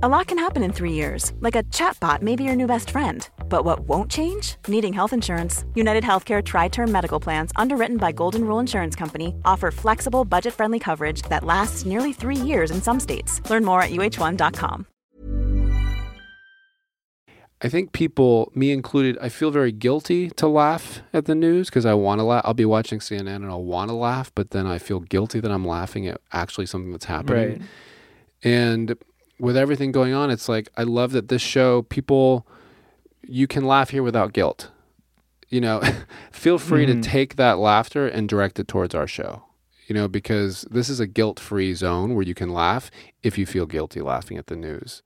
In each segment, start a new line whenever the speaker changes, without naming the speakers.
A lot can happen in three years, like a chatbot may be your new best friend. But what won't change? Needing health insurance. United Healthcare Tri Term Medical Plans, underwritten by Golden Rule Insurance Company, offer flexible, budget friendly coverage that lasts nearly three years in some states. Learn more at uh1.com.
I think people, me included, I feel very guilty to laugh at the news because I want to laugh. I'll be watching CNN and I'll want to laugh, but then I feel guilty that I'm laughing at actually something that's happening.
Right.
And with everything going on, it's like I love that this show, people, you can laugh here without guilt. You know, feel free
Mhm.
to take that laughter and direct it towards our show. You know, because this is a guilt-free zone where you can laugh if you feel guilty laughing at the news.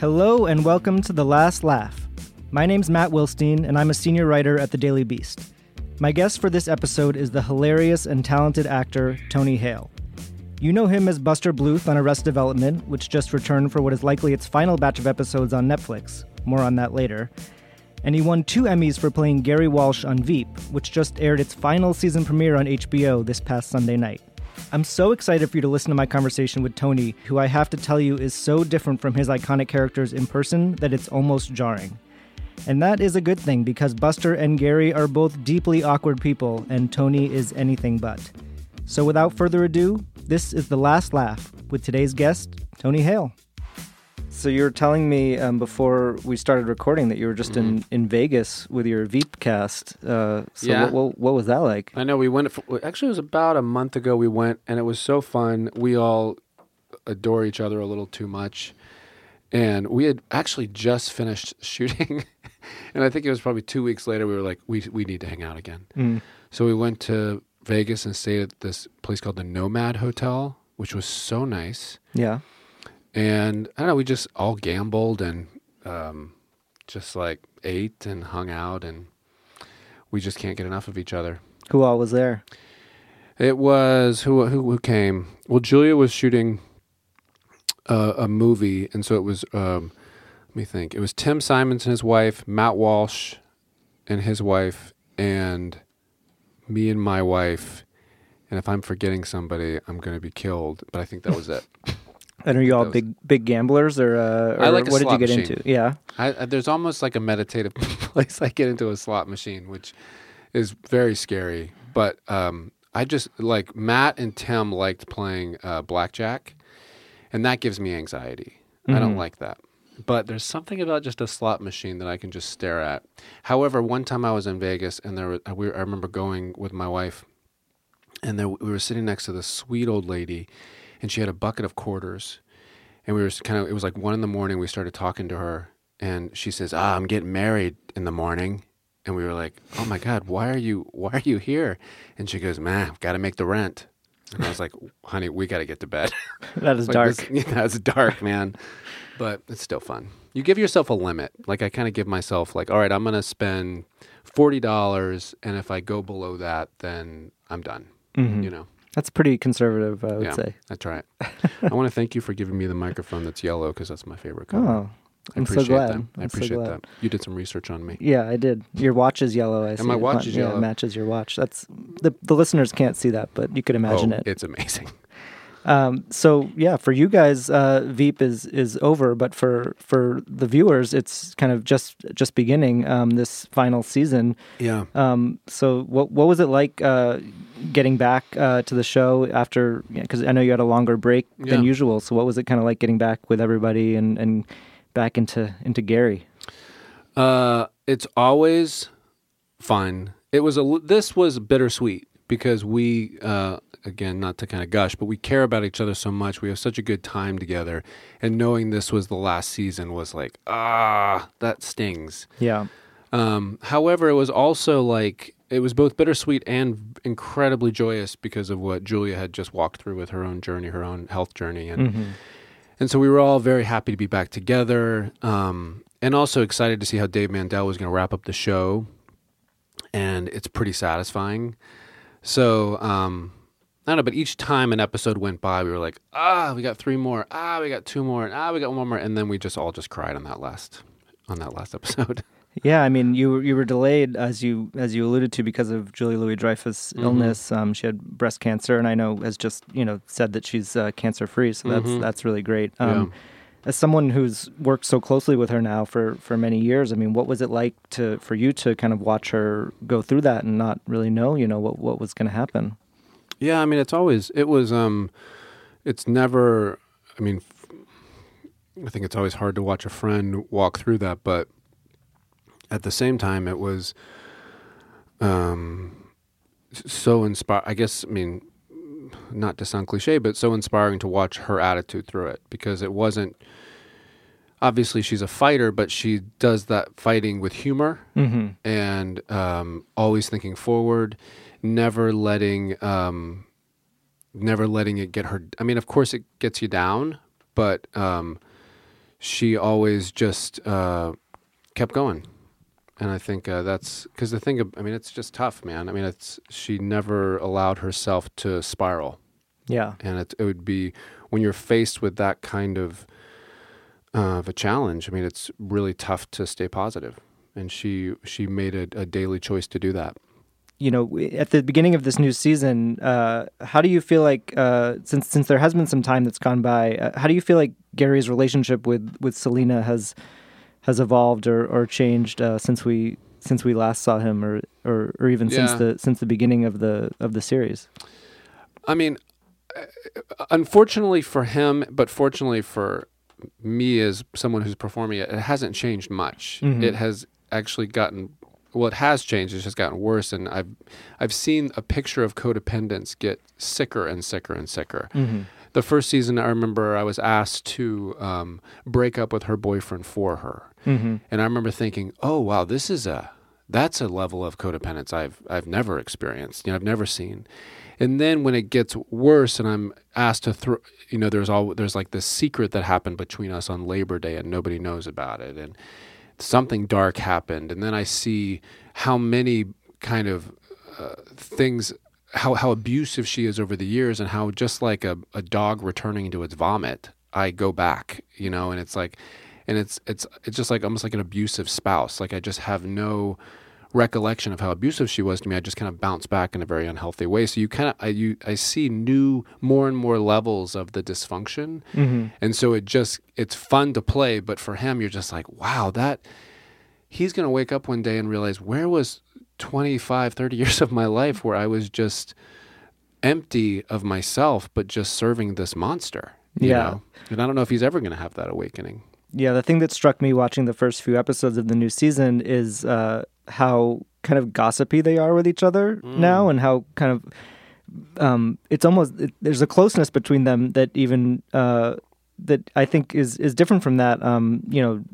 Hello and welcome to The Last Laugh. My name's Matt Wilstein, and I'm a senior writer at The Daily Beast. My guest for this episode is the hilarious and talented actor Tony Hale. You know him as Buster Bluth on Arrested Development, which just returned for what is likely its final batch of episodes on Netflix. More on that later. And he won two Emmys for playing Gary Walsh on Veep, which just aired its final season premiere on HBO this past Sunday night. I'm so excited for you to listen to my conversation with Tony, who I have to tell you is so different from his iconic characters in person that it's almost jarring. And that is a good thing because Buster and Gary are both deeply awkward people, and Tony is anything but. So without further ado, this is The Last Laugh with today's guest, Tony Hale. So you were telling me um, before we started recording that you were just in, in Vegas with your Veep cast. Uh, so
Yeah.
what, what, what was that like?
I know we went. For, actually, it was about a month ago. We went, and it was so fun. We all adore each other a little too much, and we had actually just finished shooting, and I think it was probably two weeks later. We were like, we we need to hang out again.
Mm.
So we went to Vegas and stayed at this place called the Nomad Hotel, which was so nice.
Yeah.
And I don't know, we just all gambled and um, just like ate and hung out, and we just can't get enough of each other.
Who all was there?
It was who who who came? Well, Julia was shooting a, a movie, and so it was. Um, let me think. It was Tim Simons and his wife, Matt Walsh, and his wife, and me and my wife. And if I'm forgetting somebody, I'm going to be killed. But I think that was it.
And are you all big big gamblers or, uh, or
I like
what did you get
machine.
into? Yeah.
I, I, there's almost like a meditative place I get into a slot machine, which is very scary. But um, I just like Matt and Tim liked playing uh, blackjack, and that gives me anxiety. I don't
Mhm.
like that. But there's something about just a slot machine that I can just stare at. However, one time I was in Vegas, and there I, remember going with my wife, and there, we were sitting next to this sweet old lady, and she had a bucket of quarters and we were kind of it was like one in the morning we started talking to her and she says ah i'm getting married in the morning. And we were like oh my god why are you why are you here? And she goes man i've got to make the rent. And i was like honey we got to get to bed.
That is
Like,
dark.
this- that's dark man but it's still fun you give yourself a limit like i kind of give myself like all right i'm gonna spend $40 and if i go below that then i'm done
Mhm.
you know
That's pretty conservative, I would
yeah,
say.
that's right. I want to thank you for giving me the microphone that's yellow because that's my favorite color.
Oh,
I
I'm so
appreciate
glad.
that.
I'm
I
so
appreciate
glad.
that. You did some research on me.
Yeah, I did. Your watch is yellow. I see.
my watch is
yeah,
yellow.
It matches your watch. That's the the listeners can't see that, but you could imagine
oh,
it.
It's amazing.
Um, so yeah, for you guys, uh, Veep is is over, but for for the viewers, it's kind of just just beginning um, this final season.
Yeah.
Um, so what what was it like uh, getting back uh, to the show after? Because I know you had a longer break than
Yeah.
usual. So what was it kind of like getting back with everybody and and back into into Gary?
Uh, it's always fun. It was a. This was bittersweet because we, uh, again, not to kind of gush, but we care about each other so much. We have such a good time together, and knowing this was the last season was like, ah, that stings.
Yeah.
Um, however, it was also like it was both bittersweet and incredibly joyous because of what Julia had just walked through with her own journey, her own health journey, and
Mhm.
and so we were all very happy to be back together, um, and also excited to see how Dave Mandel was going to wrap up the show, and it's pretty satisfying. So um, I don't know, but each time an episode went by, we were like, ah, we got three more, ah, we got two more, and ah, we got one more, and then we just all just cried on that last on that last episode.
Yeah, I mean, you you were delayed as you as you alluded to because of Julia Louis-Dreyfus'
Mhm.
illness. Um, she had breast cancer, and I know has just you know said that she's uh, cancer free. So that's
Mhm.
that's really great.
Yeah.
Um, As someone who's worked so closely with her now for for many years, I mean, what was it like to for you to kind of watch her go through that and not really know, you know, what what was going to happen?
Yeah, I mean, it's always it was. um It's never. I mean, I think it's always hard to watch a friend walk through that, but at the same time, it was um so inspired. I guess. I mean, not to sound cliche, but so inspiring to watch her attitude through it because it wasn't. Obviously, she's a fighter, but she does that fighting with humor
Mm-hmm.
and um, always thinking forward, never letting um, never letting it get her. I mean, of course, it gets you down, but um, she always just uh, kept going, and I think uh, that's because the thing. I mean, it's just tough, man. I mean, it's she never allowed herself to spiral,
Yeah.
and it, it would be when you're faced with that kind of uh, of a challenge. I mean, it's really tough to stay positive, and she she made a, a daily choice to do that.
You know, at the beginning of this new season, uh, how do you feel like uh, since since there has been some time that's gone by, uh, how do you feel like Gary's relationship with with Selena has has evolved or, or changed uh, since we since we last saw him, or or, or even since the since the beginning of the of the series?
I mean, uh, unfortunately for him, but fortunately for me as someone who's performing it, it hasn't changed much.
Mhm.
It has actually gotten well, it has changed. It's just gotten worse, and I've I've seen a picture of codependence get sicker and sicker and sicker.
Mm-hmm.
The first season, I remember I was asked to um, break up with her boyfriend for her,
Mm-hmm.
and I remember thinking, "Oh wow, this is a that's a level of codependence I've I've never experienced. You know, I've never seen." And then when it gets worse, and I'm asked to throw, you know, there's all there's like this secret that happened between us on Labor Day, and nobody knows about it, and something dark happened, and then I see how many kind of uh, things. How, how abusive she is over the years, and how just like a, a dog returning to its vomit, I go back, you know, and it's like, and it's it's it's just like almost like an abusive spouse. Like I just have no recollection of how abusive she was to me. I just kind of bounce back in a very unhealthy way. So you kind of I you I see new more and more levels of the dysfunction,
Mm-hmm.
and so it just it's fun to play. But for him, you're just like, wow, that he's gonna wake up one day and realize where was 25, 30 years of my life where I was just empty of myself, but just serving this monster. you
Yeah.
know? And I don't know if he's ever going to have that awakening.
Yeah, the thing that struck me watching the first few episodes of the new season is uh, how kind of gossipy they are with each other now, and how kind of um, it's almost it, there's a closeness between them that even uh, that I think is is different from that. Um, you know,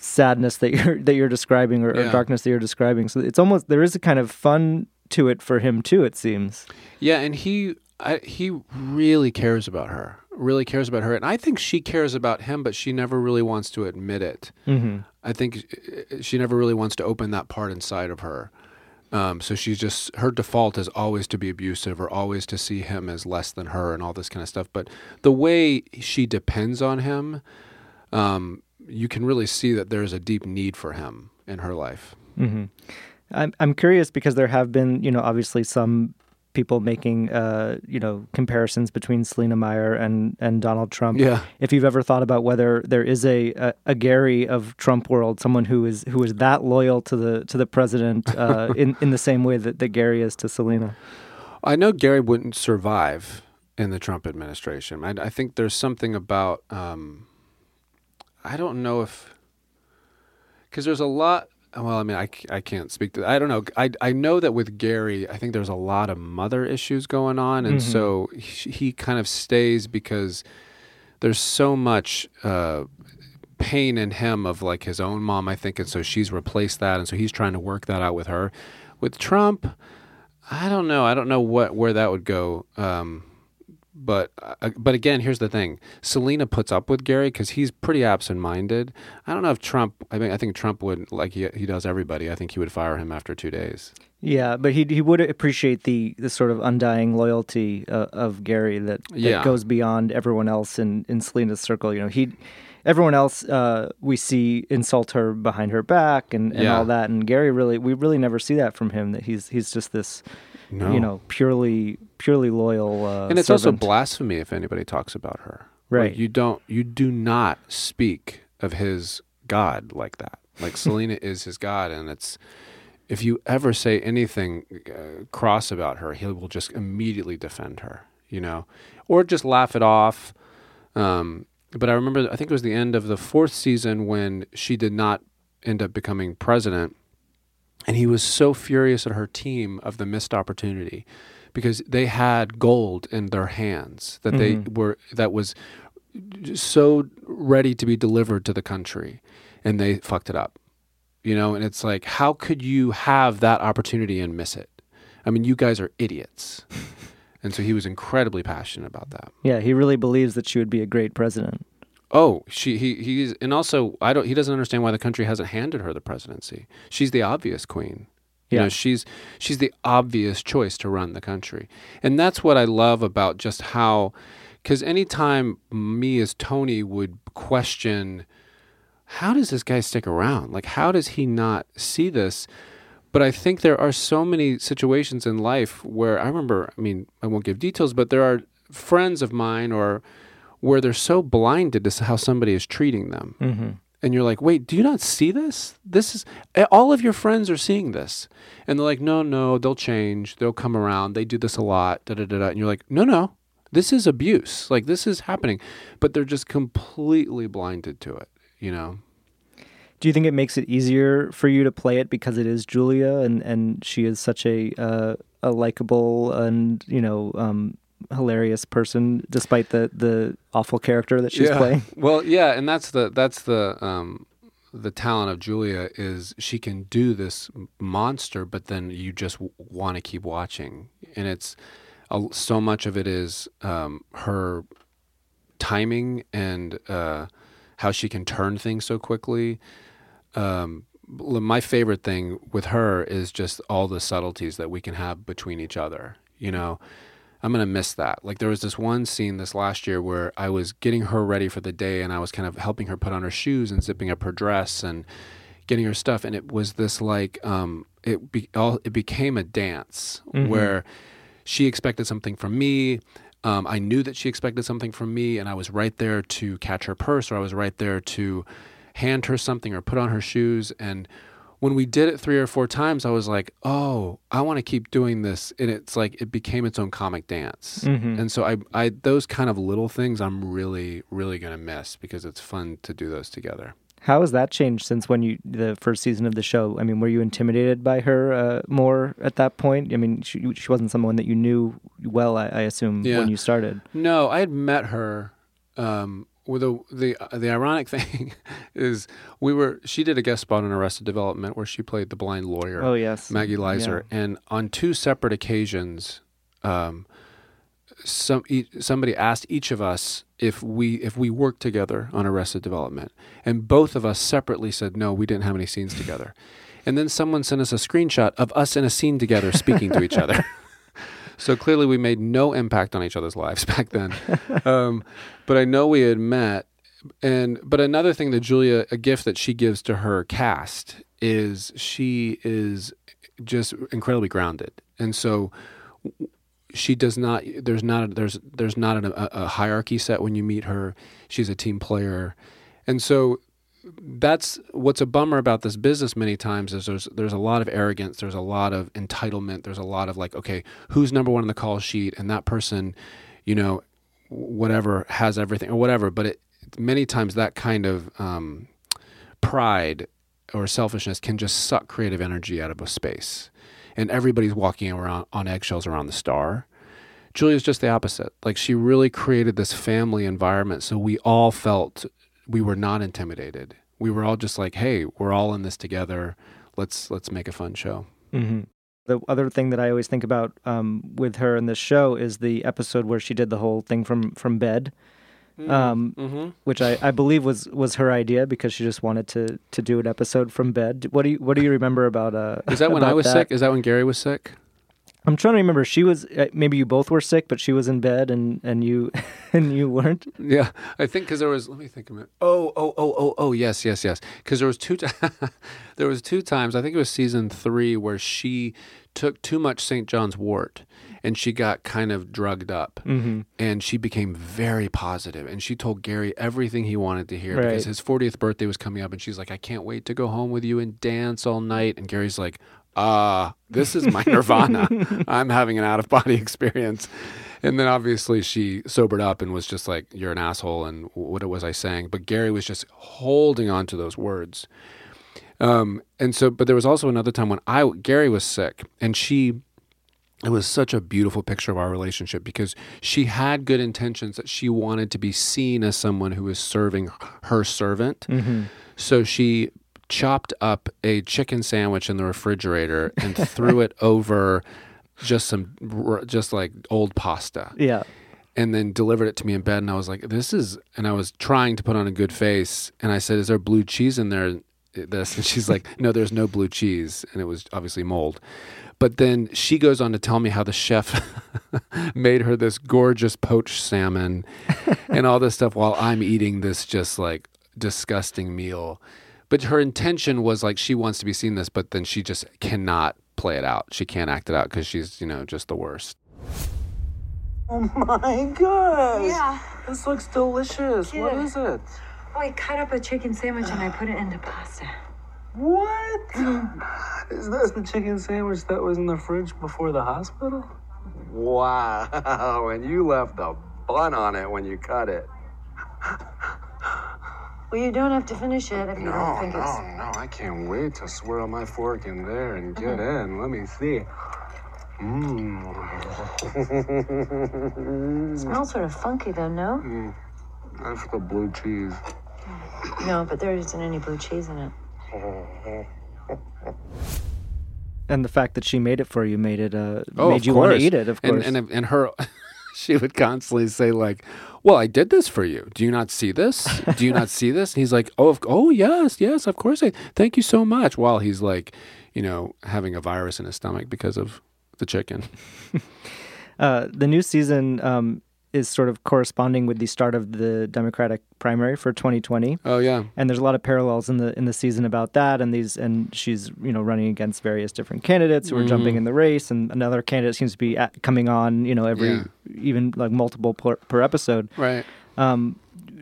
sadness that you're that you're describing or, or darkness that you're describing. So it's almost there is a kind of fun to it for him too. It seems.
Yeah, and he I, he really cares about her. Really cares about her, and I think she cares about him, but she never really wants to admit it.
Mm-hmm.
I think uh, she never really wants to open that part inside of her. Um, so she's just her default is always to be abusive or always to see him as less than her and all this kind of stuff. But the way she depends on him, um, you can really see that there's a deep need for him in her life.
hmm I'm I'm curious because there have been, you know, obviously some people making, uh, you know, comparisons between Selena Meyer and and Donald Trump.
Yeah.
If you've ever thought about whether there is a, a, a Gary of Trump world, someone who is who is that loyal to the to the president uh, in in the same way that, that Gary is to Selena.
I know Gary wouldn't survive in the Trump administration. I, I think there's something about um, I don't know if because there's a lot. Well, I mean, I, I can't speak to. I don't know. I I know that with Gary, I think there's a lot of mother issues going on, and
Mhm.
so he, he kind of stays because there's so much. Uh, pain in him of like his own mom i think and so she's replaced that and so he's trying to work that out with her with trump I don't know. I don't know what where that would go. Um, but uh, but again, here's the thing: Selena puts up with Gary because he's pretty absent-minded. I don't know if Trump. I mean, I think Trump would like he he does everybody. I think he would fire him after two days.
Yeah, but he he would appreciate the the sort of undying loyalty uh, of Gary that, that
Yeah.
goes beyond everyone else in in Selena's circle. You know, he everyone else uh, we see insult her behind her back and, and
Yeah.
all that, and Gary really we really never see that from him. That he's he's just this
No.
you know purely purely loyal. Uh,
and it's also blasphemy if anybody talks about her.
Right.
Like, you don't. You do not speak of his God like that. Like Selena is his God, and it's. If you ever say anything uh, cross about her, he will just immediately defend her. You know, or just laugh it off. Um, but I remember, I think it was the end of the fourth season when she did not end up becoming president, and he was so furious at her team of the missed opportunity because they had gold in their hands that they
Mhm.
were that was so ready to be delivered to the country and they fucked it up you know? And it's like how could you have that opportunity and miss it? I mean you guys are idiots. And so he was incredibly passionate about that.
Yeah, he really believes that she would be a great president.
oh she he he's and also i don't he doesn't understand why the country hasn't handed her the presidency. She's the obvious queen you
Yeah.
know she's she's the obvious choice to run the country and that's what i love about just how because anytime me as tony would question how does this guy stick around like how does he not see this but i think there are so many situations in life where i remember i mean i won't give details but there are friends of mine or where they're so blinded to how somebody is treating them
Mm-hmm.
And you're like, wait, do you not see this? This is eh, all of your friends are seeing this, and they're like, no, no, they'll change, they'll come around, they do this a lot, da da da da, and you're like, no, no, this is abuse, like this is happening, but they're just completely blinded to it, you know?
Do you think it makes it easier for you to play it because it is Julia and, and she is such a uh, a likable and you know um, hilarious person despite the, the awful character that she's
yeah.
playing?
Well, yeah, and that's the that's the um, the talent of Julia is she can do this monster, but then you just w- want to keep watching, and it's a, so much of it is um, her timing and uh, how she can turn things so quickly. Um, my favorite thing with her is just all the subtleties that we can have between each other. You know, I'm gonna miss that. Like there was this one scene this last year where I was getting her ready for the day, and I was kind of helping her put on her shoes and zipping up her dress and getting her stuff, and it was this like um, it be all it became a dance
Mhm.
where she expected something from me. Um, I knew that she expected something from me, and I was right there to catch her purse, or I was right there to hand her something or put on her shoes. And when we did it three or four times, I was like, "Oh, I want to keep doing this." And it's like it became its own comic dance.
Mhm.
And so I, I, those kind of little things, I'm really, really gonna miss because it's fun to do those together.
How has that changed since when you the first season of the show? I mean, were you intimidated by her uh, more at that point? I mean, she she wasn't someone that you knew well, I, I assume,
Yeah.
when you started.
No, I had met her. Um, the the the ironic thing is we were she did a guest spot on Arrested Development where she played the blind lawyer
Oh yes,
Maggie Lizer, and on two separate occasions, um, some e- somebody asked each of us if we if we worked together on Arrested Development, and both of us separately said no, we didn't have any scenes together. And then someone sent us a screenshot of us in a scene together speaking to each other. So clearly, we made no impact on each other's lives back then. Um, but I know we had met. And but another thing that Julia, a gift that she gives to her cast is she is just incredibly grounded, and so she does not. There's not. A, there's there's not a, a hierarchy set when you meet her. She's a team player, and so that's what's a bummer about this business many times is there's there's a lot of arrogance there's a lot of entitlement there's a lot of like okay who's number one on the call sheet? And that person you know whatever has everything or whatever. But it many times that kind of um, pride or selfishness can just suck creative energy out of a space. And everybody's walking around on eggshells around the star. Julia's just the opposite. Like she really created this family environment so we all felt we were not intimidated. We were all just like, "Hey, we're all in this together. Let's let's make a fun show."
hmm The other thing that I always think about um, with her in this show is the episode where she did the whole thing from from bed. um,
Mm-hmm.
which I, I believe was was her idea because she just wanted to to do an episode from bed. What do you what do you remember about uh?
Is that when I was
that?
sick? Is that when Gary was sick?
I'm trying to remember. She was uh, maybe you both were sick, but she was in bed and and you and you weren't.
Yeah, I think because there was. Let me think a minute. Oh, oh, oh, oh, oh. Yes, yes, yes. Because there was two. T- there was two times. I think it was season three where she took too much St. John's Wort, and she got kind of drugged up,
Mm-hmm.
and she became very positive, and she told Gary everything he wanted to hear because his 40th birthday was coming up, and she's like, "I can't wait to go home with you and dance all night," and Gary's like. Ah, this is my nirvana. I'm having an out of body experience. And then obviously she sobered up and was just like, "You're an asshole." And what was I saying? But Gary was just holding on to those words. Um, and so, but there was also another time when I Gary was sick, and she. It was such a beautiful picture of our relationship because she had good intentions that she wanted to be seen as someone who was serving her servant.
Mm-hmm.
So she chopped up a chicken sandwich in the refrigerator and threw it over just some just like old pasta.
Yeah.
and then delivered it to me in bed and I was like this is and I was trying to put on a good face and I said is there blue cheese in there? This and she's like no there's no blue cheese and it was obviously mold. But then she goes on to tell me how the chef made her this gorgeous poached salmon and all this stuff while I'm eating this just like disgusting meal but her intention was like she wants to be seen this but then she just cannot play it out she can't act it out because she's you know just the worst
Oh my gosh.
Yeah.
This looks delicious. What
Yeah.
is it?
Oh, I cut up a chicken sandwich and I put it into pasta.
What? is this the chicken sandwich that was in the fridge before the hospital? Wow. And you left a bun on it when you cut it.
Well, you don't have to finish it if you don't think it's.
no. I can't wait to swirl my fork in there and get mm-hmm. in. Let me see. Mmm.
smells sort of funky though, no? Mm.
That's the blue cheese.
No, but there isn't any blue cheese in it.
And the fact that she made it for you made it uh
Oh,
made
of
you want to
course.
eat it. Of course.
And and and her, she would constantly say like, "Well, I did this for you. Do you not see this? Do you not see this?" And he's like, "Oh, of, oh yes, yes, of course. I thank you so much." While he's like, you know, having a virus in his stomach because of the chicken.
Uh, the new season um, is sort of corresponding with the start of the Democratic primary for 2020,
Oh yeah,
and there's a lot of parallels in the in the season about that. And these and she's you know running against various different candidates who are jumping
Mhm.
in the race, and another candidate seems to be at, coming on you know every
Yeah.
even like multiple per, per episode.
right.
Um,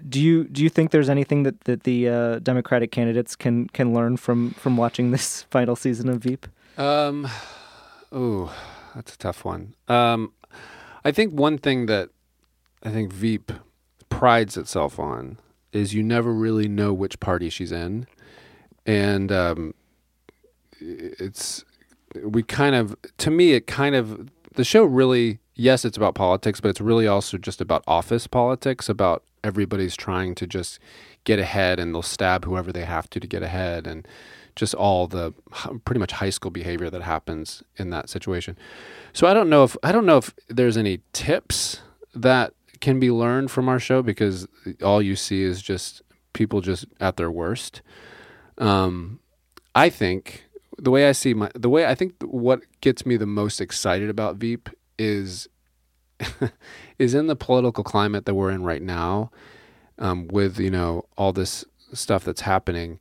do you do you think there's anything that that the uh, Democratic candidates can can learn from from watching this final season of Veep?
Um, oh, that's a tough one. Um, I think one thing that I think Veep prides itself on is you never really know which party she's in, and um, it's we kind of to me it kind of the show really yes it's about politics but it's really also just about office politics about everybody's trying to just get ahead and they'll stab whoever they have to to get ahead and just all the pretty much high school behavior that happens in that situation. So i don't know if i don't know if there's any tips that can be learned from our show because all you see is just people just at their worst um, I think the way I see my the way I think what gets me the most excited about Veep is is in the political climate that we're in right now, um, with you know all this stuff that's happening.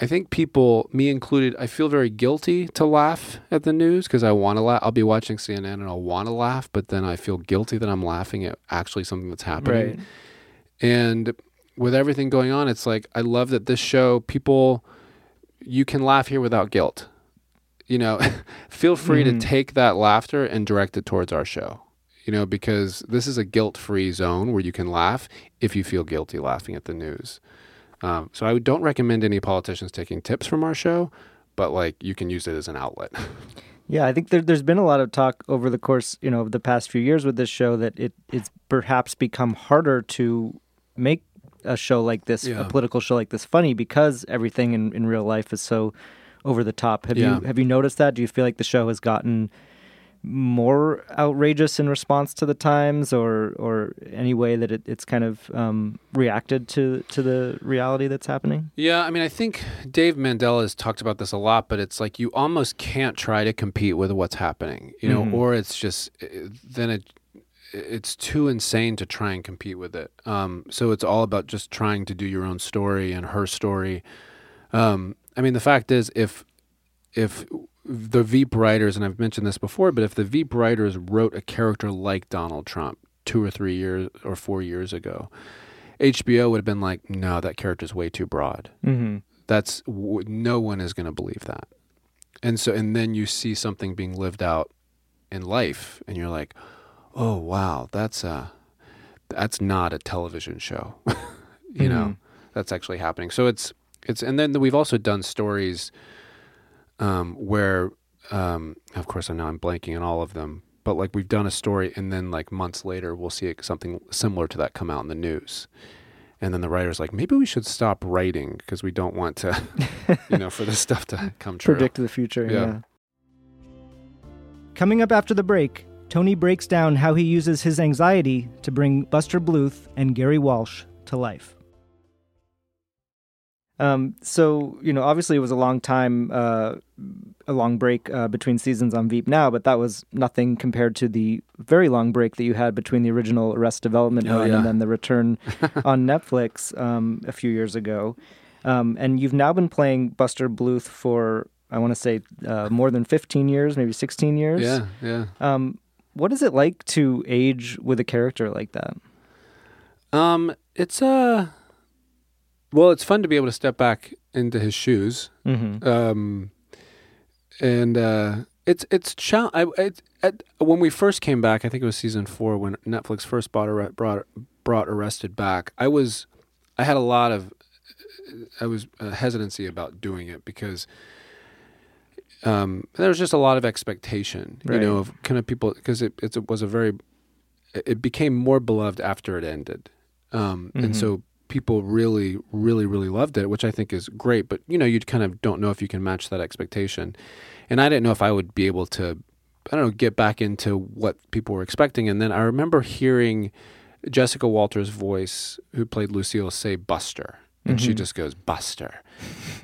I think people, me included, I feel very guilty to laugh at the news because I want to laugh. I'll be watching CNN and I'll want to laugh, but then I feel guilty that I'm laughing at actually something that's happening.
Right.
And with everything going on, it's like I love that this show people you can laugh here without guilt. You know, feel free
Mhm.
to take that laughter and direct it towards our show. You know, because this is a guilt-free zone where you can laugh if you feel guilty laughing at the news. Um, so I don't recommend any politicians taking tips from our show, but like you can use it as an outlet.
Yeah, I think there, there's been a lot of talk over the course, you know, of the past few years with this show that it it's perhaps become harder to make a show like this,
Yeah.
a political show like this, funny because everything in, in real life is so over the top. Have
Yeah.
you have you noticed that? Do you feel like the show has gotten more outrageous in response to the times, or or any way that it, it's kind of um, reacted to to the reality that's happening?
Yeah, I mean, I think Dave Mandel has talked about this a lot, but it's like you almost can't try to compete with what's happening, you know,
Mhm.
or it's just eh, then it it's too insane to try and compete with it. Um, so it's all about just trying to do your own story and her story. Um, I mean, the fact is, if if the Veep writers, and I've mentioned this before, but if the Veep writers wrote a character like Donald Trump two or three years or four years ago, HBO would have been like, no, that character's way too broad.
Mm-hmm.
that's w- no one is going to believe that. And so and then you see something being lived out in life and you're like oh wow that's a that's not a television show. You know that's actually happening. So it's it's and then we've also done stories um where um of course I now i'm blanking on all of them but like we've done a story and then like months later we'll see something similar to that come out in the news and then the writer's like maybe we should stop writing because we don't want to you know for this stuff to come true
Predict the future.
Yeah.
yeah. Coming up after the break, Tony breaks down how he uses his anxiety to bring Buster Bluth and Gary Walsh to life. Um, so you know, obviously, it was a long time, uh, a long break uh, between seasons on Veep now, but that was nothing compared to the very long break that you had between the original Arrested Development
Oh,
run
yeah.
and then the return on Netflix um, a few years ago. Um, and you've now been playing Buster Bluth for I want to say uh, more than 15 years, maybe 16 years.
yeah yeah
Um, what is it like to age with a character like that?
um it's uh well it's fun to be able to step back into his shoes
Mm-hmm.
um, and uh, it's it's chal- I, it, at, when we first came back. I think it was season four when Netflix first bought brought brought Arrested back. I was I had a lot of I was uh, hesitancy about doing it because um, there was just a lot of expectation, you
Right.
know, of kind of people because it, it was a very it became more beloved after it ended, um,
Mhm.
and so people really, really, really loved it, which I think is great. But you know, you kind of don't know if you can match that expectation, and I didn't know if I would be able to, I don't know, get back into what people were expecting. And then I remember hearing Jessica Walter's voice, who played Lucille, say Buster, and she
Mhm.
just goes Buster,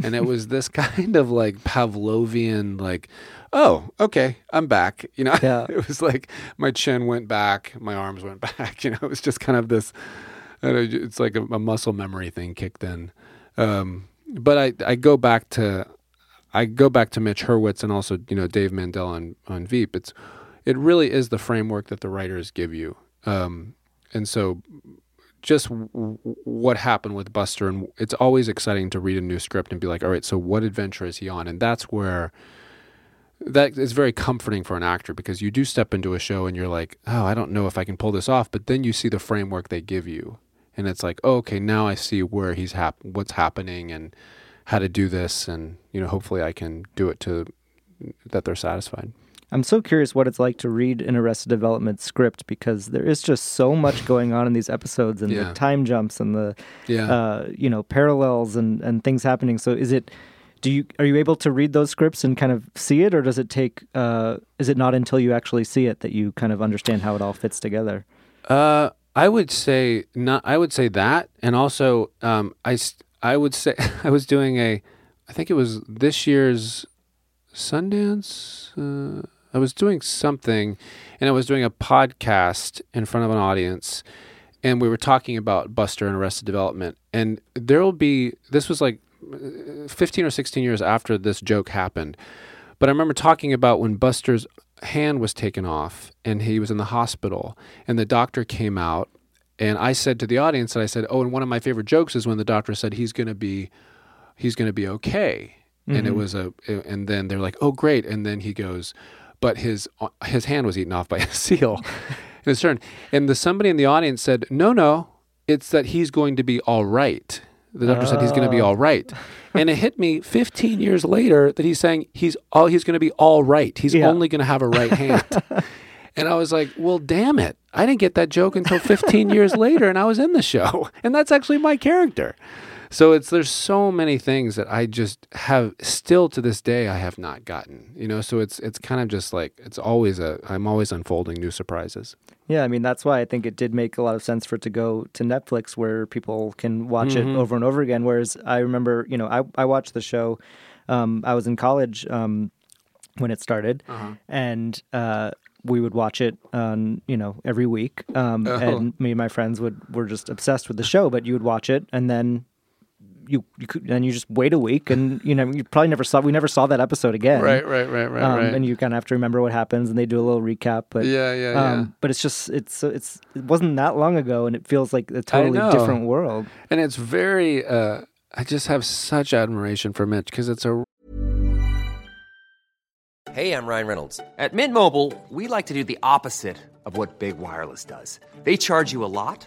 and it was this kind of like Pavlovian, like, oh, okay, I'm back. You know,
Yeah.
it was like my chin went back, my arms went back. You know, it was just kind of this. It's like a, a muscle memory thing kicked in. Um, but I, I go back to I go back to Mitch Hurwitz and also you know Dave Mandel on on Veep. It's it really is the framework that the writers give you. Um, and so just w- what happened with Buster and it's always exciting to read a new script and be like, all right, so what adventure is he on? And that's where that is very comforting for an actor because you do step into a show and you're like, oh, I don't know if I can pull this off, but then you see the framework they give you, and it's like, oh, okay, now I see where he's hap- what's happening and how to do this, and you know, hopefully I can do it to that they're satisfied.
I'm so curious what it's like to read an Arrested Development script because there is just so much going on in these episodes and
Yeah.
the time jumps and the
Yeah.
uh, you know parallels and and things happening. So is it do you are you able to read those scripts and kind of see it, or does it take? Uh, is it not until you actually see it that you kind of understand how it all fits together?
Uh, I would say not. I would say that, and also, um, I I would say I was doing a, I think it was this year's Sundance. Uh, I was doing something, and I was doing a podcast in front of an audience, and we were talking about Buster and Arrested Development, and there will be. This was like uh, fifteen or sixteen years after this joke happened, but I remember talking about when Buster's hand was taken off and he was in the hospital and the doctor came out and I said to the audience and I said, "Oh, and one of my favorite jokes is when the doctor said he's going to be he's going to be okay." And it
Mhm.
was a and then they're like, "Oh, great." And then he goes, "But his his hand was eaten off by a seal." in his turn. And the somebody in the audience said, "No, no, it's that he's going to be all right." The doctor said he's going to be
Oh.
all right. and it hit me 15 years later that he's saying he's all he's going to be all right. He's
Yeah.
only going to have a right hand. and I was like, "Well, damn it. I didn't get that joke until 15 years later and I was in the show." And that's actually my character. So it's there's so many things that I just have still to this day I have not gotten. You know, so it's it's kind of just like it's always a I'm always unfolding new surprises.
Yeah, I mean that's why I think it did make a lot of sense for it to go to Netflix where people can watch
Mm-hmm.
it over and over again. Whereas I remember, you know, I I watched the show. Um, I was in college um, when it started,
Uh-huh.
and uh, we would watch it on you know every week. Um,
Oh.
And me and my friends would were just obsessed with the show. But you would watch it, and then you you could then you just wait a week, and you know you probably never saw we never saw that episode again.
Right, right, right, right,
Um,
right.
And you kind of have to remember what happens, and they do a little recap. But
Yeah, yeah, yeah.
um, But it's just it's it's it wasn't that long ago, and it feels like a totally different world.
and it's very uh I just have such admiration for Mitch because it's a
Hey, I'm Ryan Reynolds. At Mint Mobile, we like to do the opposite of what Big Wireless does. They charge you a lot,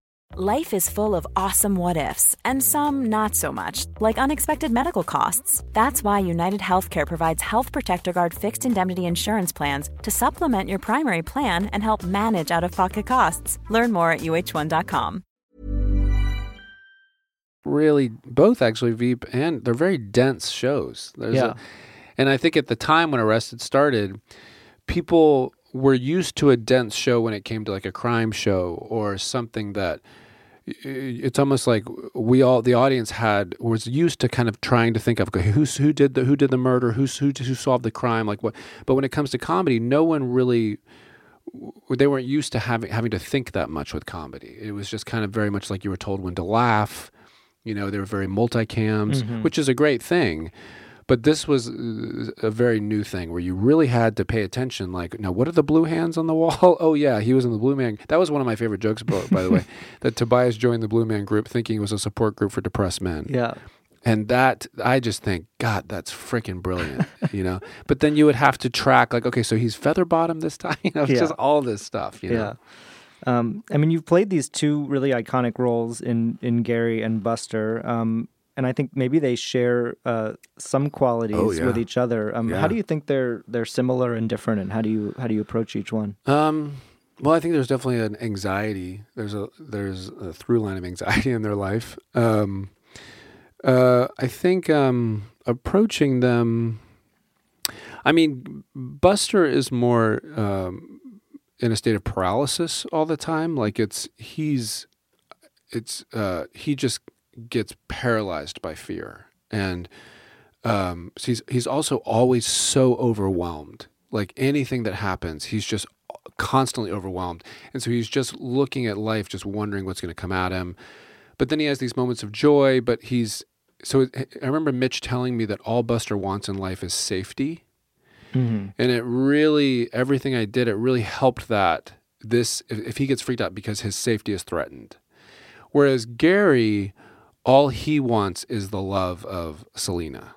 Life is full of awesome what ifs, and some not so much, like unexpected medical costs. That's why United Healthcare provides Health Protector Guard fixed indemnity insurance plans to supplement your primary plan and help manage out of pocket costs. Learn more at uh1.com.
really both actually Veep and they're very dense shows. There's
Yeah.
a, and I think at the time when Arrested started, people were used to a dense show when it came to like a crime show or something that it's almost like we all the audience had was used to kind of trying to think of okay, who's who did the who did the murder? Who's who who solved the crime? Like what but when it comes to comedy no one really they weren't used to having having to think that much with comedy. It was just kind of very much like you were told when to laugh. You know they were very multicams mm-hmm. which is a great thing but this was uh, a very new thing where you really had to pay attention. Like, now, what are the blue hands on the wall? Oh, yeah, he was in the Blue Man. That was one of my favorite jokes, by by the way, that Tobias joined the Blue Man group thinking it was a support group for depressed men.
Yeah.
And that, I just think, God, that's freaking brilliant, you know? But then you would have to track, like, okay, so he's Featherbottom this time? You know,
Yeah.
just all this stuff, you know?
Yeah. Um, I mean, you've played these two really iconic roles in in Gary and Buster, um, and I think maybe they share uh, some qualities
Oh, yeah.
with each other. Um,
Yeah.
How do you think they're they're similar and different, and how do you how do you approach each one?
Um, well, I think there's definitely an anxiety. There's a there's a through line of anxiety in their life. Um, uh, I think um, approaching them. I mean, Buster is more um, in a state of paralysis all the time. Like it's he's it's uh, he just gets paralyzed by fear and um, so he's he's also always so overwhelmed. Like anything that happens, he's just constantly overwhelmed, and so he's just looking at life, just wondering what's going to come at him. But then he has these moments of joy. But he's so I remember Mitch telling me that all Buster wants in life is safety, and it really everything I did, it really helped that this if, if he gets freaked out because his safety is threatened. Whereas Gary, all he wants is the love of Selena.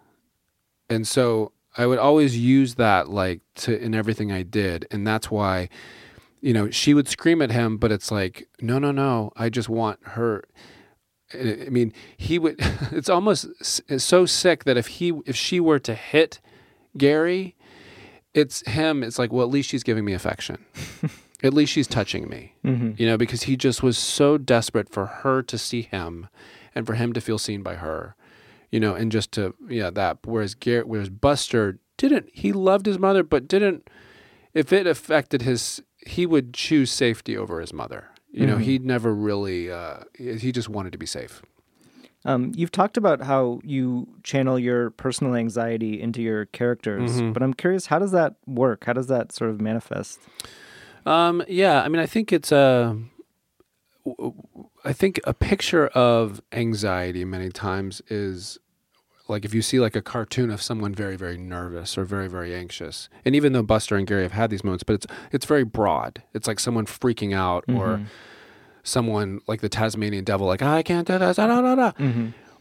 And so I would always use that like to in everything I did. And that's why, you know, she would scream at him, but it's like, no, no, no, I just want her. I mean, he would. It's almost it's so sick that if he if she were to hit Gary, it's him. It's like, well, at least she's giving me affection. at least she's touching me. Mm-hmm. You know, because he just was so desperate for her to see him, and for him to feel seen by her. You know, and just to yeah that. Whereas Garrett, whereas Buster didn't. He loved his mother, but didn't. If it affected his, he would choose safety over his mother. You know, he'd never really. Uh, he just wanted to be safe.
Um, you've talked about how you channel your personal anxiety into your characters,
Mm-hmm.
but I'm curious, how does that work? How does that sort of manifest?
Um, yeah, I mean, I think it's a. I think a picture of anxiety many times is like if you see like a cartoon of someone very very nervous or very very anxious and even though buster and gary have had these moments but it's it's very broad it's like someone freaking out or someone like the tasmanian devil like i can't do this da, da, da, da.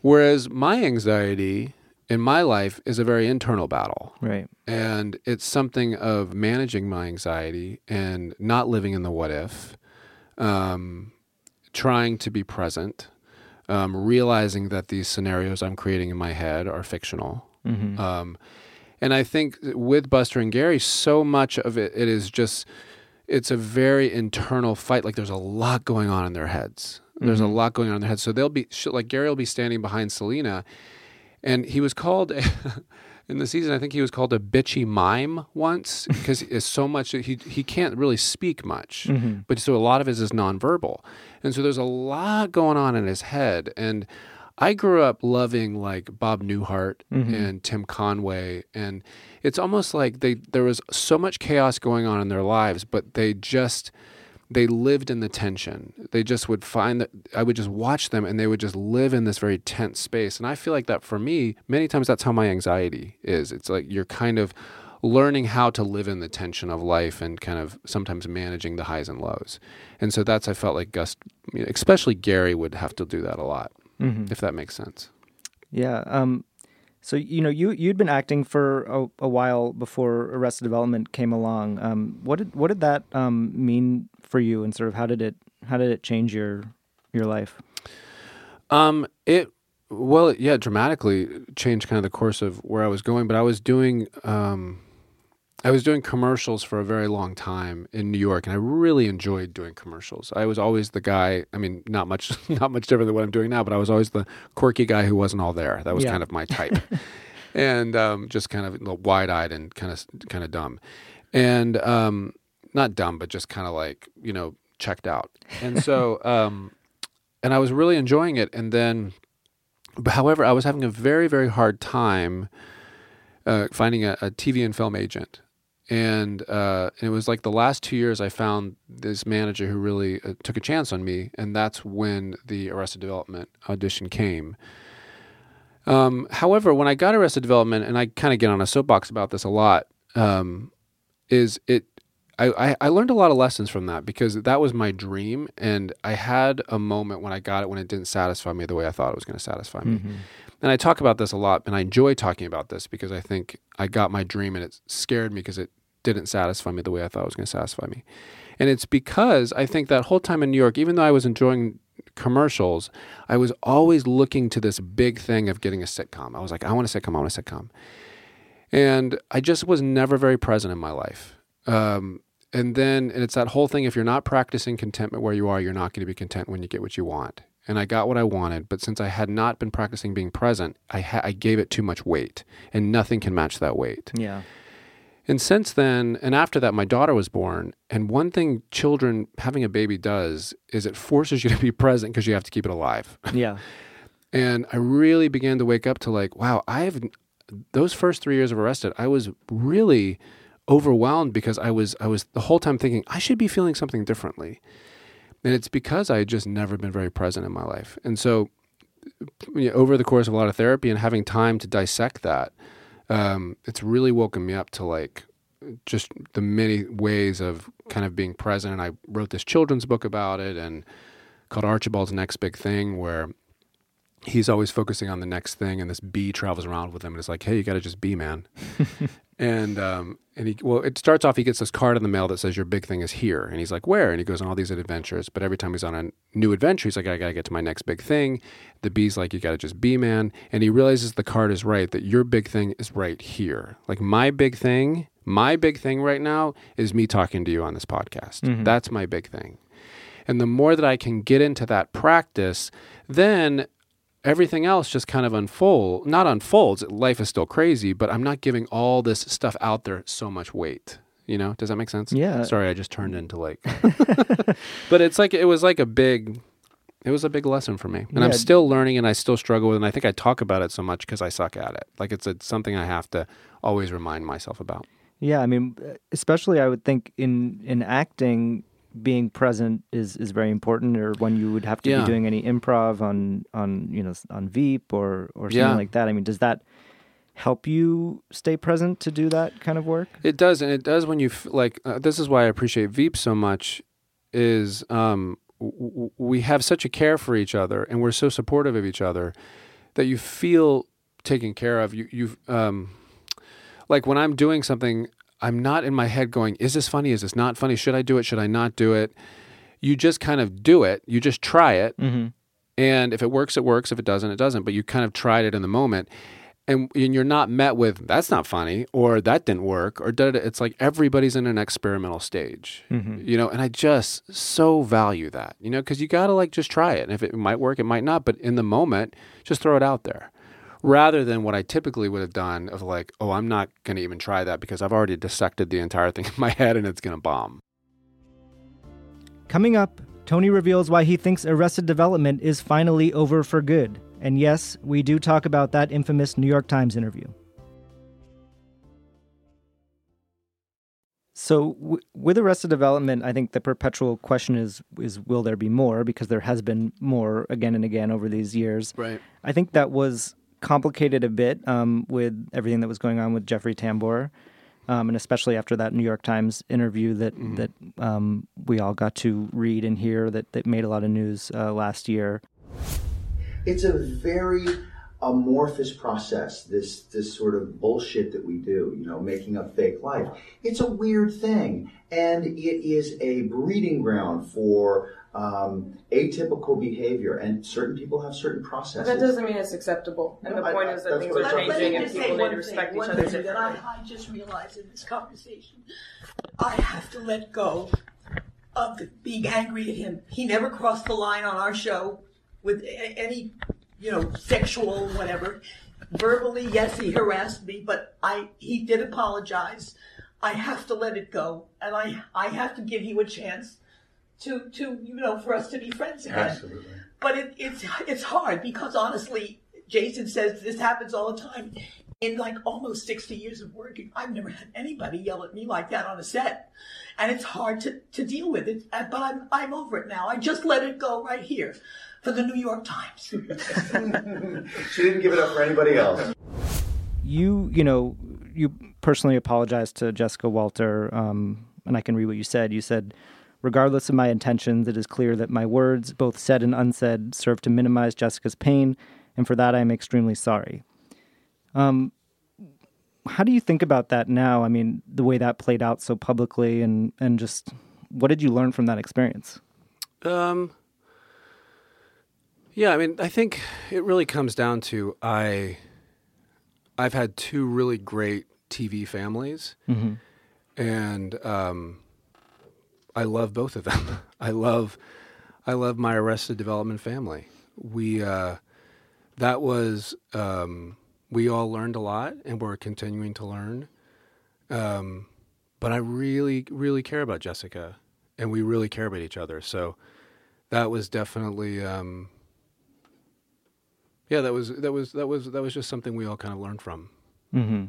whereas my anxiety in my life is a very internal battle.
Right.
And it's something of managing my anxiety and not living in the what if, um, trying to be present, um, realizing that these scenarios I'm creating in my head are fictional.
Mm-hmm.
Um, and I think with Buster and Gary, so much of it, it is just, it's a very internal fight. Like there's a lot going on in their heads. There's a
Mhm.
lot going on in their heads. So they'll be, like Gary will be standing behind Selena and he was called in the season. I think he was called a bitchy mime once because it's so much he he can't really speak much,
Mhm.
but so a lot of his is nonverbal, and so there's a lot going on in his head. And I grew up loving like Bob Newhart
Mhm.
and Tim Conway, and it's almost like they there was so much chaos going on in their lives, but they just they lived in the tension. They just would find that I would just watch them and they would just live in this very tense space. And I feel like that for me, many times that's how my anxiety is. It's like you're kind of learning how to live in the tension of life and kind of sometimes managing the highs and lows. And so that's I felt like Gus, especially Gary, would have to do that a lot,
Mhm.
if that makes sense.
Yeah. Um, so you know you you'd been acting for a, a while before Arrested Development came along. Um, what did what did that um, mean for you, and sort of how did it how did it change your your life?
Um, it well, yeah, dramatically changed kind of the course of where I was going. But I was doing, um, I was doing commercials for a very long time in New York, and I really enjoyed doing commercials. I was always the guy. I mean, not much, not much different than what I'm doing now, but I was always the quirky guy who wasn't all there. That was
Yeah.
kind of my type, and um, just kind of wide-eyed and kind of kind of dumb, and um, not dumb, but just kind of like you know checked out. And so. Um, and I was really enjoying it. And then, but however, I was having a very, very hard time uh, finding a, a TV and film agent. And uh, it was like the last two years I found this manager who really uh, took a chance on me. And that's when the Arrested Development audition came. Um, however, when I got Arrested Development, and I kind of get on a soapbox about this a lot, um, is it I, I, I learned a lot of lessons from that because that was my dream. And I had a moment when I got it when it didn't satisfy me the way I thought it was going to satisfy me. Mm-hmm. And I talk about this a lot, and I enjoy talking about this because I think I got my dream and it scared me because it didn't satisfy me the way I thought it was going to satisfy me. And it's because I think that whole time in New York, even though I was enjoying commercials, I was always looking to this big thing of getting a sitcom. I was like, I want a sitcom, I want a sitcom. And I just was never very present in my life. Um, and then and it's that whole thing if you're not practicing contentment where you are, you're not going to be content when you get what you want. And I got what I wanted, but since I had not been practicing being present, I, ha- I gave it too much weight, and nothing can match that weight.
Yeah.
And since then, and after that, my daughter was born. And one thing children having a baby does is it forces you to be present because you have to keep it alive.
Yeah.
And I really began to wake up to like, wow, I've those first three years of Arrested, I was really overwhelmed because I was I was the whole time thinking I should be feeling something differently. And it's because I had just never been very present in my life. And so you know, over the course of a lot of therapy and having time to dissect that, um, it's really woken me up to like just the many ways of kind of being present. And I wrote this children's book about it and called Archibald's Next Big Thing, where he's always focusing on the next thing, and this bee travels around with him, and it's like, hey, you got to just be, man. and um, and he well, it starts off. He gets this card in the mail that says your big thing is here, and he's like, where? And he goes on all these adventures. But every time he's on a new adventure, he's like, I got to get to my next big thing. The bee's like, you got to just be, man. And he realizes the card is right that your big thing is right here. Like my big thing, my big thing right now is me talking to you on this podcast. That's my big thing. And the more that I can get into that practice, then everything else just kind of unfold not unfolds life is still crazy but i'm not giving all this stuff out there so much weight you know? Does that make sense?
Yeah.
sorry i just turned into like but it's like it was like a big it was a big lesson for me. And i'm still learning and i still struggle with it and i think i talk about it so much because i suck at it. Like it's a, something i have to always remind myself about.
Yeah, I mean, especially I would think in in acting, being present is is very important. Or when you would have to
Yeah.
be doing any improv on on you know on Veep or or something
Yeah.
like that. I mean, does that help you stay present to do that kind of work?
It does, and it does when you f- like. Uh, this is why I appreciate Veep so much. Is um, w- w- we have such a care for each other, and we're so supportive of each other that you feel taken care of. You you um, like when I'm doing something, I'm not in my head going, "Is this funny? Is this not funny? Should I do it? Should I not do it?" You just kind of do it. You just try it,
Mm-hmm.
and if it works, it works. If it doesn't, it doesn't. But you kind of tried it in the moment, and, and you're not met with "That's not funny" or "That didn't work" or da. It's like everybody's in an experimental stage, you know. And I just so value that, you know, because you got to like just try it. And if it might work, it might not. But in the moment, just throw it out there rather than what I typically would have done of like, oh, I'm not going to even try that because I've already dissected the entire thing in my head and it's going to bomb.
Coming up, Tony reveals why he thinks Arrested Development is finally over for good. And yes, we do talk about that infamous New York Times interview. So, w- with Arrested Development, I think the perpetual question is is will there be more? Because there has been more again and again over these years.
Right.
I think that was complicated a bit um, with everything that was going on with Jeffrey Tambor, um, and especially after that New York Times interview that that um, we all got to read and hear that that made a lot of news uh, last year.
it's a very amorphous process this this sort of bullshit that we do you know making up fake life it's a weird thing and it is a breeding ground for um, atypical behavior and certain people have certain processes
That doesn't mean it's acceptable. And
No,
the point
I-
is that
that's
things
what
are
I'm
changing and people need to respect
thing,
each
one
other
thing that
differently.
I, I just realized in this conversation. I have to let go of being angry at him. He never crossed the line on our show with any, you know, sexual whatever. Verbally, yes, he harassed me, but I he did apologize. I have to let it go, and I I have to give you a chance to to you know for us to be friends again.
Absolutely.
But it, it's it's hard because honestly, Jason says this happens all the time. In like almost sixty years of working, I've never had anybody yell at me like that on a set, and it's hard to, to deal with it. uh, But I'm I'm over it now. I just let it go right here, for the New York Times.
she didn't give it up for anybody else
You, you know, you personally apologized to Jessica Walter, um, and I can read what you said. You said, regardless of my intentions, it is clear that my words, both said and unsaid, serve to minimize Jessica's pain, and for that I am extremely sorry. Um, how do you think about that now? I mean, the way that played out so publicly, and and just what did you learn from that experience?
Um, yeah, I mean, I think it really comes down to I. I've had two really great TV families, and um, I love both of them. I love, I love my Arrested Development family. We uh, that was um, we all learned a lot, and we're continuing to learn. Um, but I really, really care about Jessica, and we really care about each other. So that was definitely, um, yeah, that was that was that was that was just something we all kind of learned from.
Mm-hmm.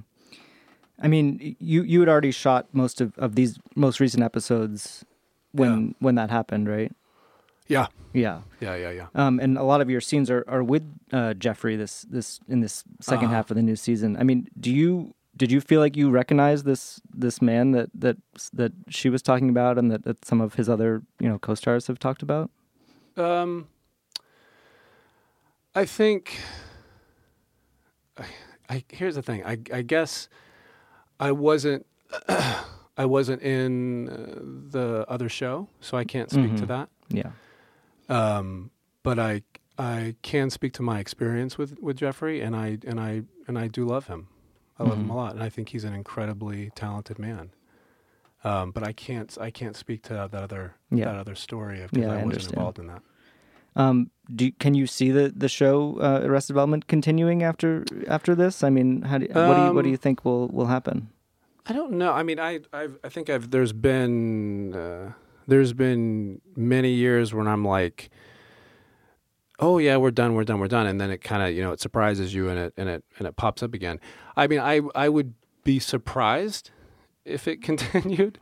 I mean, you you had already shot most of, of these most recent episodes when when that happened, right?
Yeah,
Yeah.
yeah, yeah, yeah.
Um, and a lot of your scenes are, are with uh, Jeffrey this this in this 2nd half of the new season. I mean, do you did you feel like you recognized this this man that that that she was talking about and that, that some of his other you know co-stars have talked about?
Um, I think. I, I here's the thing. I I guess I wasn't. I wasn't in uh, the other show, so I can't speak to that.
Yeah.
Um, but I I can speak to my experience with, with Jeffrey, and I and I and I do love him. I love him a lot, and I think he's an incredibly talented man. Um, but I can't I can't speak to that other
Yeah.
that other story because
Yeah,
I,
I
wasn't involved in that.
Um, do can you see the the show uh, Arrested Development continuing after after this? I mean, how do, what do you what do
Um,
you think will will happen?
I don't know. I mean, I I've, I think I've there's been uh, there's been many years when I'm like, oh yeah, we're done, we're done, we're done, and then it kind of you know it surprises you and it and it and it pops up again. I mean, I I would be surprised if it continued.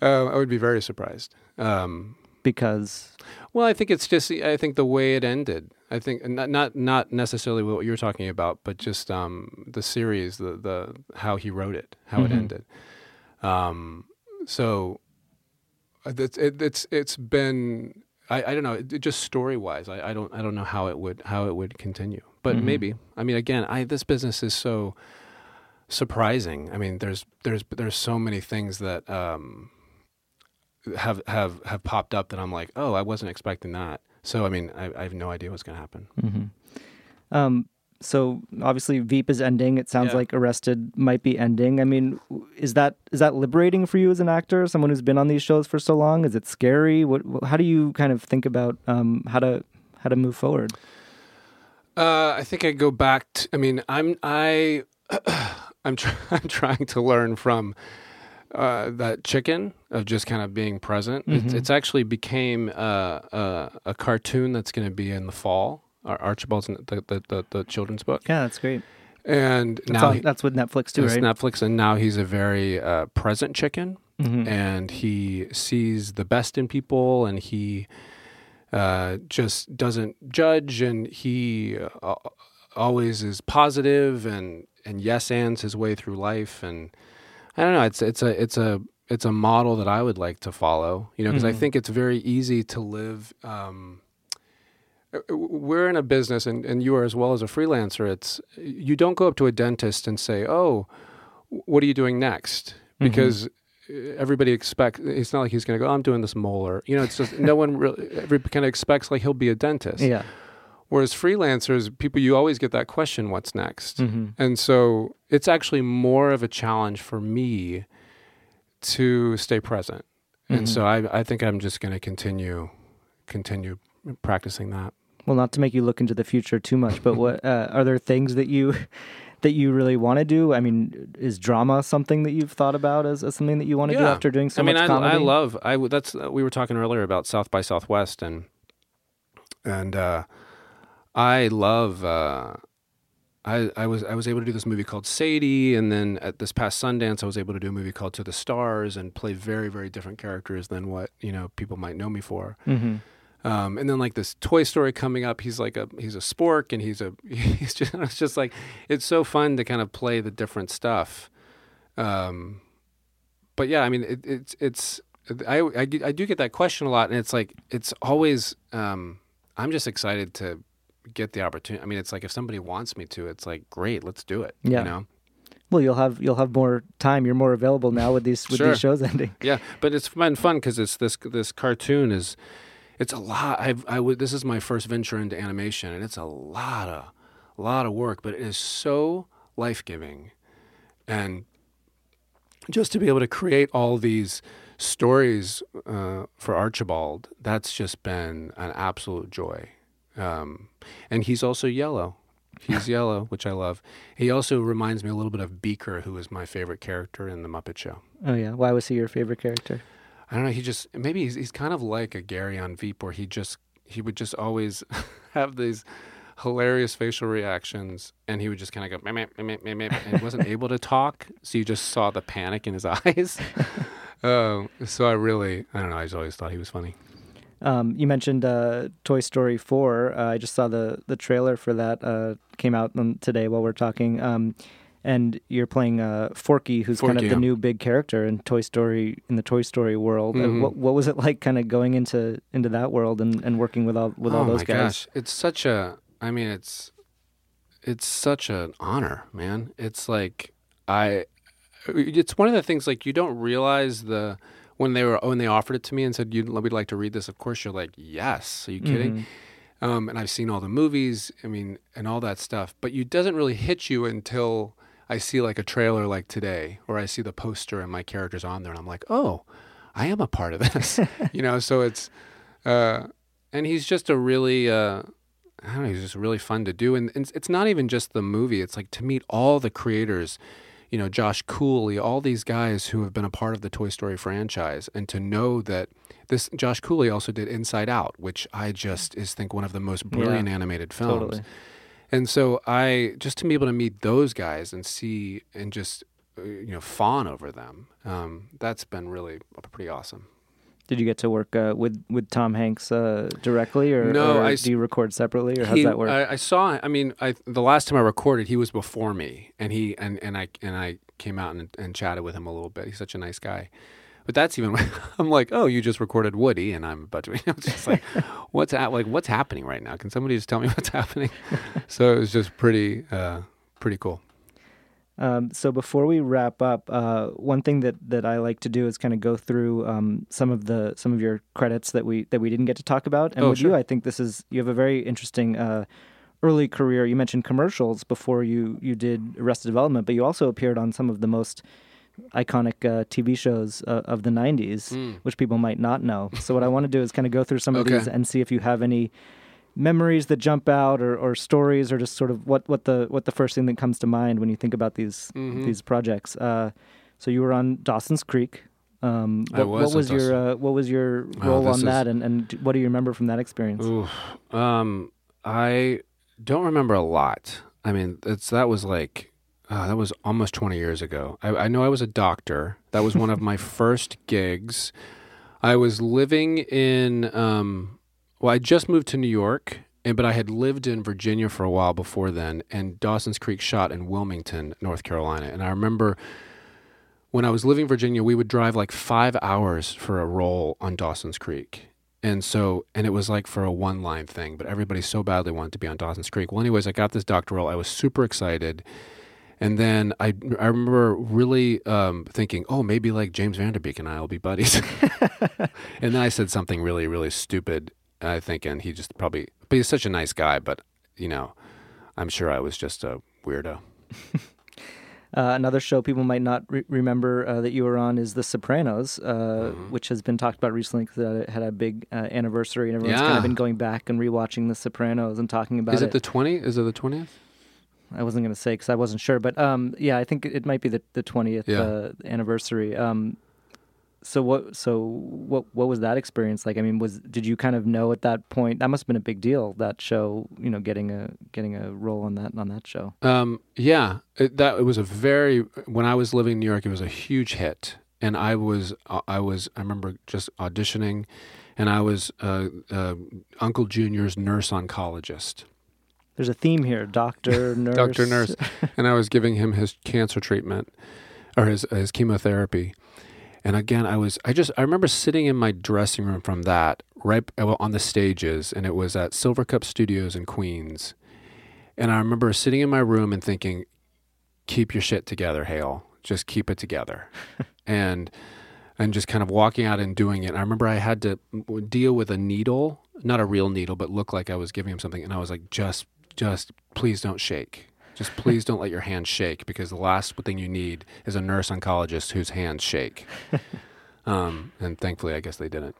Uh, I would be very surprised. Um,
Because
well, I think it's just I think the way it ended. I think not not not necessarily what you're talking about, but just um, the series, the the how he wrote it, how it ended. Um, so uh, it's it, it's it's been I, I don't know it, just story wise I, I don't I don't know how it would how it would continue, but
Mhm.
maybe. I mean, again, I this business is so surprising. I mean, there's there's there's so many things that um, have have have popped up that I'm like, oh, I wasn't expecting that. So I mean, I, I have no idea what's going to happen.
hmm Um, so obviously Veep is ending. It sounds
Yeah.
like Arrested might be ending. I mean, is that is that liberating for you as an actor, someone who's been on these shows for so long? Is it scary? What? How do you kind of think about um, how to how to move forward?
Uh, I think I go back. To, I mean, I'm I I'm, try, I'm trying to learn from uh, that chicken of just kind of being present. It's,
Mhm.
it's actually became uh, uh, a cartoon that's going to be in the fall. Ar- Archibald's the, the, the, the children's book,
Yeah, that's great.
and
That's,
now
on,
he-
that's with Netflix too, right?
Netflix, and now he's a very uh, present chicken,
Mhm.
and he sees the best in people, and he uh, just doesn't judge, and he uh, always is positive and and yes ands his way through life, and I don't know, it's it's a it's a it's a model that I would like to follow, you know, because I
Mhm.
think it's very easy to live. Um, uh, we're in a business and, and you are as well as a freelancer it's you don't go up to a dentist and say oh what are you doing next
Mhm.
because uh, everybody expects it's not like he's going to go oh, i'm doing this molar you know it's just no one really kind of expects like he'll be a dentist
Yeah.
Whereas freelancers people you always get that question what's next
Mhm.
and so it's actually more of a challenge for me to stay present
Mhm.
and so I, I think i'm just going to continue continue practicing that
Well, not to make you look into the future too much, but what uh, are there things that you that you really want to do? I mean, is drama something that you've thought about as, as something that you want to do after doing so
I mean,
much
I,
comedy?
I love. I that's we were talking earlier about South by Southwest and and uh, I love. Uh, I, I was I was able to do this movie called Sadie, and then at this past Sundance, I was able to do a movie called To the Stars and play very very different characters than what you know people might know me for.
Mhm.
Um, and then like this Toy Story coming up, he's like a he's a spork, and he's a he's just it's just like it's so fun to kind of play the different stuff. Um, but yeah, I mean it, it's it's I, I I do get that question a lot, and it's like it's always um, I'm just excited to get the opportunity. I mean, it's like if somebody wants me to, it's like great, let's do it.
Yeah.
you know.
Well, you'll have you'll have more time. You're more available now with these with
Sure.
these shows ending.
Yeah, but it's been fun because it's this this cartoon is it's a lot. I've I would this is my first venture into animation, and it's a lot of a lot of work, but it is so life giving, and just to be able to create all these stories uh, for Archibald, that's just been an absolute joy. Um, and he's also yellow. He's yellow, which I love. He also reminds me a little bit of Beaker, who is my favorite character in the Muppet Show.
Oh yeah. Why was he your favorite character?
I don't know. He just maybe he's, he's kind of like a Gary on Veep, where he just he would just always have these hilarious facial reactions, and he would just kind of go meh, meh, meh, meh, and he wasn't able to talk, so you just saw the panic in his eyes. Um, so I really, I don't know. I just always thought he was funny.
Um, you mentioned uh, Toy Story 4. Uh, I just saw the the trailer for that uh, came out today while we're talking. Um, and you're playing uh, Forky, who's kind of the new big character in Toy Story in the Toy Story world. Uh,
Mhm.
what what was it like, kind of going into into that world and, and working with all with
oh
all those
my
guys?
gosh, it's such a. I mean, it's it's such an honor, man. It's like I. It's one of the things like you don't realize the when they were when they offered it to me and said "You'd we'd like to read this. Of course, you're like, yes. Are you kidding?
Mhm.
Um, and I've seen all the movies. I mean, and all that stuff. But it doesn't really hit you until I see like a trailer like today, or I see the poster and my character's on there, and I'm like, oh, I am a part of this. you know. So it's, uh, and he's just a really. Uh, I don't know. He's just really fun to do, and, and it's not even just the movie. It's like to meet all the creators, you know, Josh Cooley, all these guys who have been a part of the Toy Story franchise, and to know that this Josh Cooley also did Inside Out, which I just is think one of the most brilliant animated films.
Totally.
And so I just to be able to meet those guys and see and just uh, you know fawn over them, um, that's been really pretty awesome.
Did you get to work uh, with with Tom Hanks uh, directly, or,
No,
or
I
do you record separately, or how's
He-
that work?
I, I saw. I mean, I the last time I recorded, he was before me, and he and, and I and I came out and, and chatted with him a little bit. He's such a nice guy. But that's even I'm like, oh, you just recorded Woody, and I'm about to. It's just like, what's at, like what's happening right now? Can somebody just tell me what's happening? so it was just pretty, uh, pretty cool.
Um, so before we wrap up, uh, one thing that, that I like to do is kind of go through um, some of the some of your credits that we that we didn't get to talk about. And
Oh,
with you. I think this is you have a very interesting uh, early career. You mentioned commercials before you you did Arrested Development, but you also appeared on some of the most iconic uh, TV shows uh, of the '90s, which people might not know. So what I want to do is kind of go through some of these and see if you have any memories that jump out or, or stories or just sort of what, what the what the first thing that comes to mind when you think about these
Mm-hmm.
these projects. Uh, so you were on Dawson's Creek. Um,
I
what,
was
what was your uh, what was your
Oh,
role
this
on
is-
that and, and what do you remember from that experience?
Oof. Um, I don't remember a lot. I mean, it's that was like uh, that was almost 20 years ago. I, I know I was a doctor. That was one of my first gigs. I was living in um, well, I just moved to New York, but I had lived in Virginia for a while before then, and Dawson's Creek shot in Wilmington, North Carolina, and I remember. When I was living in Virginia, we would drive like five hours for a role on Dawson's Creek. And so, and it was like for a one line thing, but everybody so badly wanted to be on Dawson's Creek. Well, anyways, I got this doctoral. I was super excited. And then I, I remember really um, thinking, oh, maybe like James Van Der Beek and I will be buddies. and then I said something really, really stupid. I think, and he just probably, but he's such a nice guy. But, you know, I'm sure I was just a weirdo.
Uh, another show people might not re- remember uh, that you were on is The Sopranos, uh,
Mm-hmm.
which has been talked about recently because it had a big uh, anniversary, and everyone's kind of been going back and rewatching The Sopranos and talking about
Is it the 20? Is it the 20th?
I wasn't going to say because I wasn't sure, but um, yeah, I think it might be the the twentieth
Yeah.
uh, anniversary. Um, so what? So what? What was that experience like? I mean, was did you kind of know at that point? That must have been a big deal. That show, you know, getting a getting a role on that on that show.
Um, yeah, it, that it was a very when I was living in New York, it was a huge hit, and I was uh, I was I remember just auditioning, and I was uh, uh, Uncle Junior's nurse oncologist,
There's a theme here: doctor, nurse,
doctor nurse, and I was giving him his cancer treatment or his his chemotherapy. And again, I was I just I remember sitting in my dressing room from that right uh, well, on the stages, and it was at Silvercup Studios in Queens. And I remember sitting in my room and thinking, "Keep your shit together, Hale. Just keep it together." and and just kind of walking out and doing it. And I remember I had to deal with a needle, not a real needle, but look like I was giving him something. And I was like, "Just, just please don't shake." Just please don't let your hands shake because the last thing you need is a nurse oncologist whose hands shake. um, and thankfully, I guess they didn't.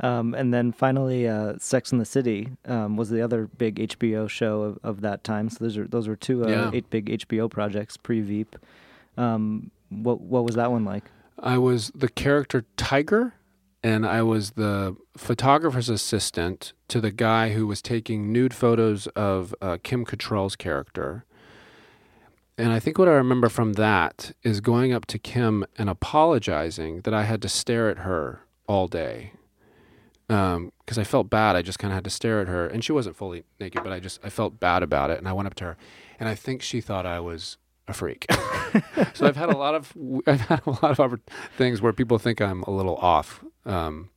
Um, and then finally, uh, Sex and the City um, was the other big HBO show of, of that time. So those are those were two uh,
Yeah.
eight big HBO projects pre Veep. Um, what what was that one like?
I was the character Tiger, and I was the photographer's assistant to the guy who was taking nude photos of uh, Kim Cattrall's character. And I think what I remember from that is going up to Kim and apologizing that I had to stare at her all day. Because I felt bad. I just kind of had to stare at her. And she wasn't fully naked, but I just, I felt bad about it. And I went up to her. And I think she thought I was a freak. so I've had a lot of I've had a lot of things where people think I'm a little off, um,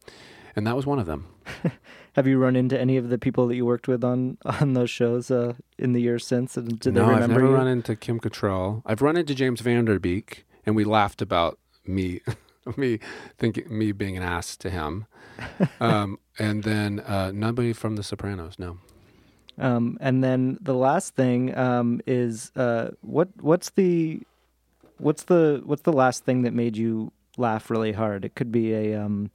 and that was one of them.
Have you run into any of the people that you worked with on on those shows uh, in the years since? And did
no,
they remember
I've never
you?
run into Kim Cattrall. I've run into James Van Der Beek, and we laughed about me, me thinking me being an ass to him, um, and then uh, nobody from The Sopranos. No.
Um, and then the last thing um, is uh, what what's the what's the what's the last thing that made you laugh really hard? It could be a um,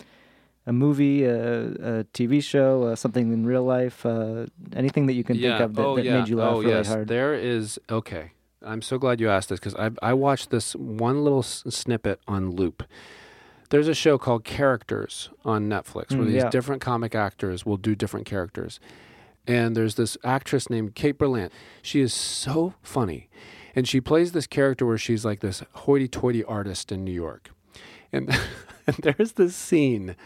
a movie, a, a TV show, uh, something in real life, uh, anything that you can think of that,
oh,
that
yeah.
made you laugh
oh,
really
yes.
hard.
There is okay. I'm so glad you asked this because I I watched this one little s- snippet on loop. There's a show called Characters on Netflix where
Mm,
these
yeah.
different comic actors will do different characters. And there's this actress named Kate Berlant. She is so funny. And she plays this character where she's like this hoity toity artist in New York. And, and there's this scene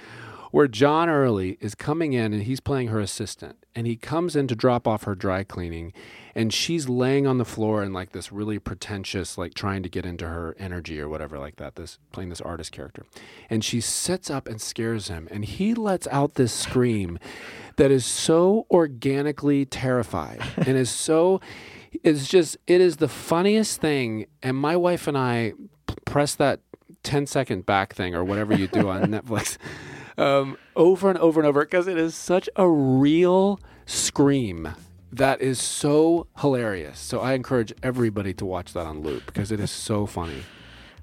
where John Early is coming in and he's playing her assistant, and he comes in to drop off her dry cleaning, and she's laying on the floor in like this really pretentious, like trying to get into her energy or whatever, like that. This playing this artist character, and she sits up and scares him, and he lets out this scream that is so organically terrified and is so. It's just it is the funniest thing, and my wife and I press that 10 second back thing or whatever you do on Netflix um, over and over and over because it is such a real scream that is so hilarious. So I encourage everybody to watch that on loop because it is so funny.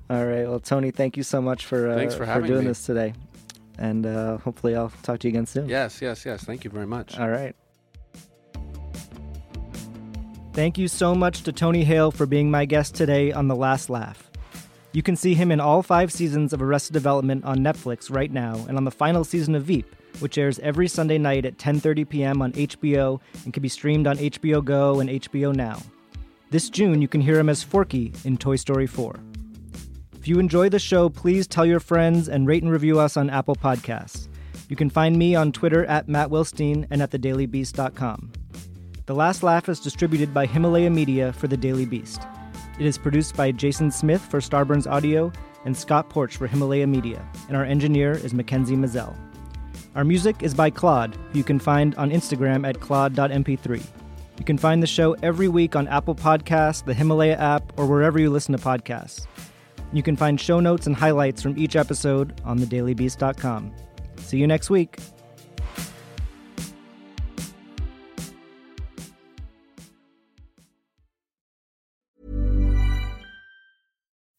All right. Well, Tony, thank you so much for uh,
Thanks for having
doing
me.
this today, and uh, hopefully I'll talk to you again soon.
Yes, yes, yes. Thank you very much.
All right. Thank you so much to Tony Hale for being my guest today on The Last Laugh. You can see him in all five seasons of Arrested Development on Netflix right now and on the final season of Veep, which airs every Sunday night at 10:30 p.m. on HBO and can be streamed on HBO Go and HBO Now. This June, you can hear him as Forky in Toy Story 4. If you enjoy the show, please tell your friends and rate and review us on Apple Podcasts. You can find me on Twitter at Matt Wilstein and at thedailybeast.com. The Last Laugh is distributed by Himalaya Media for The Daily Beast. It is produced by Jason Smith for Starburns Audio and Scott Porch for Himalaya Media, and our engineer is Mackenzie Mazzell. Our music is by Claude, who you can find on Instagram at claude.mp3. You can find the show every week on Apple Podcasts, the Himalaya app, or wherever you listen to podcasts. You can find show notes and highlights from each episode on thedailybeast.com. See you next week.